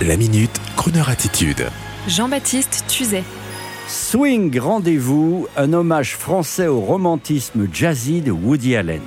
La minute, Kroneur attitude. Jean-Baptiste Tuzet. Swing Rendez-vous, un hommage français au romantisme jazzy de Woody Allen.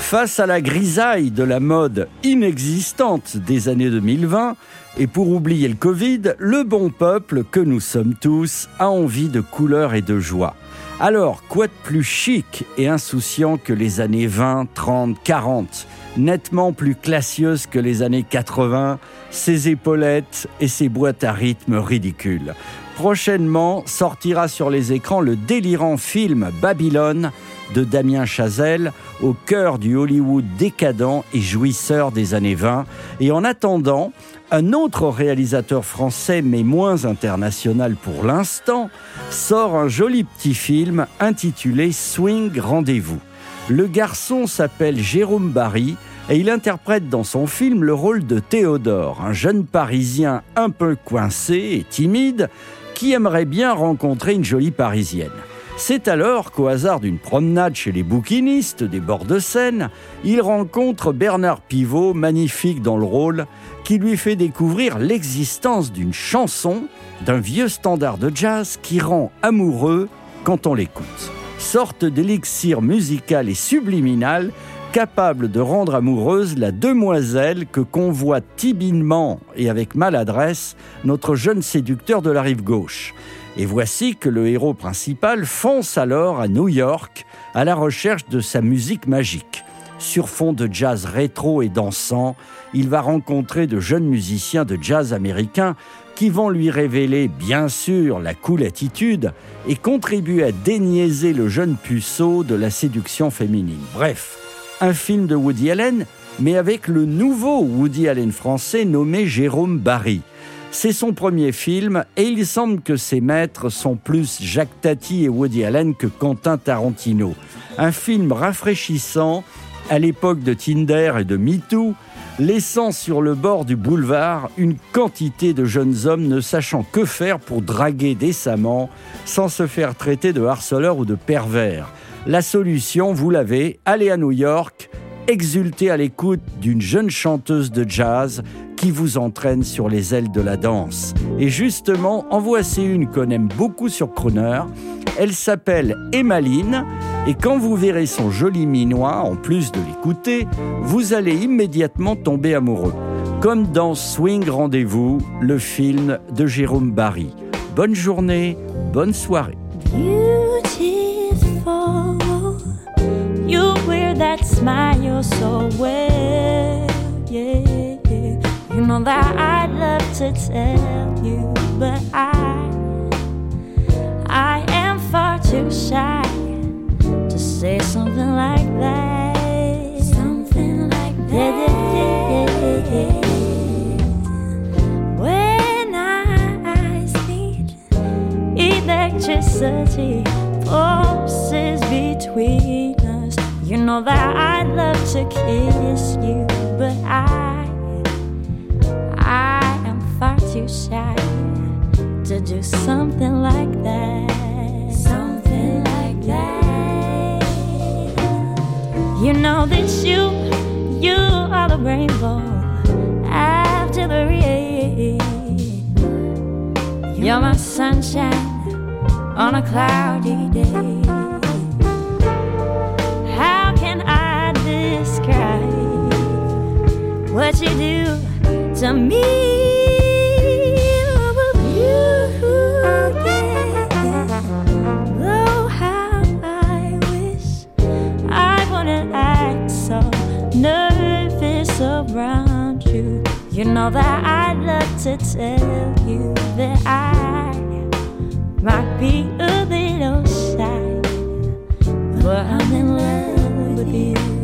Face à la grisaille de la mode inexistante des années 2020, et pour oublier le Covid, le bon peuple que nous sommes tous a envie de couleurs et de joie. Alors, quoi de plus chic et insouciant que les années 20, 30, 40 Nettement plus classieuses que les années 80, ses épaulettes et ses boîtes à rythme ridicules. Prochainement sortira sur les écrans le délirant film Babylone de Damien Chazelle, au cœur du Hollywood décadent et jouisseur des années 20. Et en attendant, un autre réalisateur français, mais moins international pour l'instant, sort un joli petit film intitulé Swing Rendez-vous. Le garçon s'appelle Jérôme Barry et il interprète dans son film le rôle de Théodore, un jeune Parisien un peu coincé et timide qui aimerait bien rencontrer une jolie Parisienne. C'est alors qu'au hasard d'une promenade chez les bouquinistes des bords de Seine, il rencontre Bernard Pivot, magnifique dans le rôle, qui lui fait découvrir l'existence d'une chanson, d'un vieux standard de jazz qui rend amoureux quand on l'écoute. Sorte d'élixir musical et subliminal capable de rendre amoureuse la demoiselle que convoite timidement et avec maladresse notre jeune séducteur de la rive gauche. Et voici que le héros principal fonce alors à New York à la recherche de sa musique magique. Sur fond de jazz rétro et dansant, il va rencontrer de jeunes musiciens de jazz américains qui vont lui révéler bien sûr la cool attitude et contribuer à déniaiser le jeune puceau de la séduction féminine. Bref, un film de Woody Allen, mais avec le nouveau Woody Allen français nommé Jérôme Barry. C'est son premier film et il semble que ses maîtres sont plus Jacques Tati et Woody Allen que Quentin Tarantino. Un film rafraîchissant à l'époque de Tinder et de MeToo, laissant sur le bord du boulevard une quantité de jeunes hommes ne sachant que faire pour draguer décemment sans se faire traiter de harceleur ou de pervers. La solution, vous l'avez, allez à New York, exultez à l'écoute d'une jeune chanteuse de jazz qui vous entraîne sur les ailes de la danse. Et justement, en voici une qu'on aime beaucoup sur Crooner. Elle s'appelle Emmaline, et quand vous verrez son joli minois, en plus de l'écouter, vous allez immédiatement tomber amoureux. Comme dans Swing Rendez-vous, le film de Jérôme Barry. Bonne journée, bonne soirée. You know that I'd love to tell you, but I, I am far too shy say something like that. Something like that. When I need electricity forces between us, you know that I'd love to kiss you, but I. I am far too shy to do something like that. You know that you, you are the rainbow after the rain. You're my sunshine on a cloudy day. How can I describe what you do to me? Tell you that I might be a little shy, but I'm in love with you.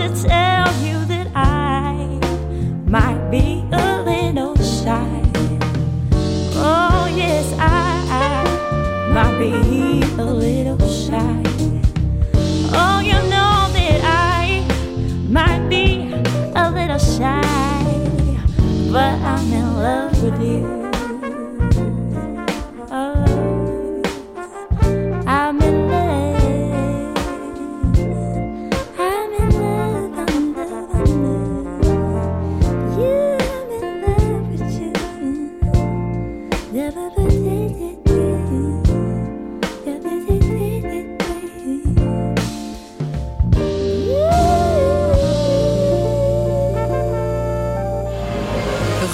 to tell you that I might be a little shy. Oh, yes, I, I might be a little shy. Oh, you know that I might be a little shy, but I'm in love with you.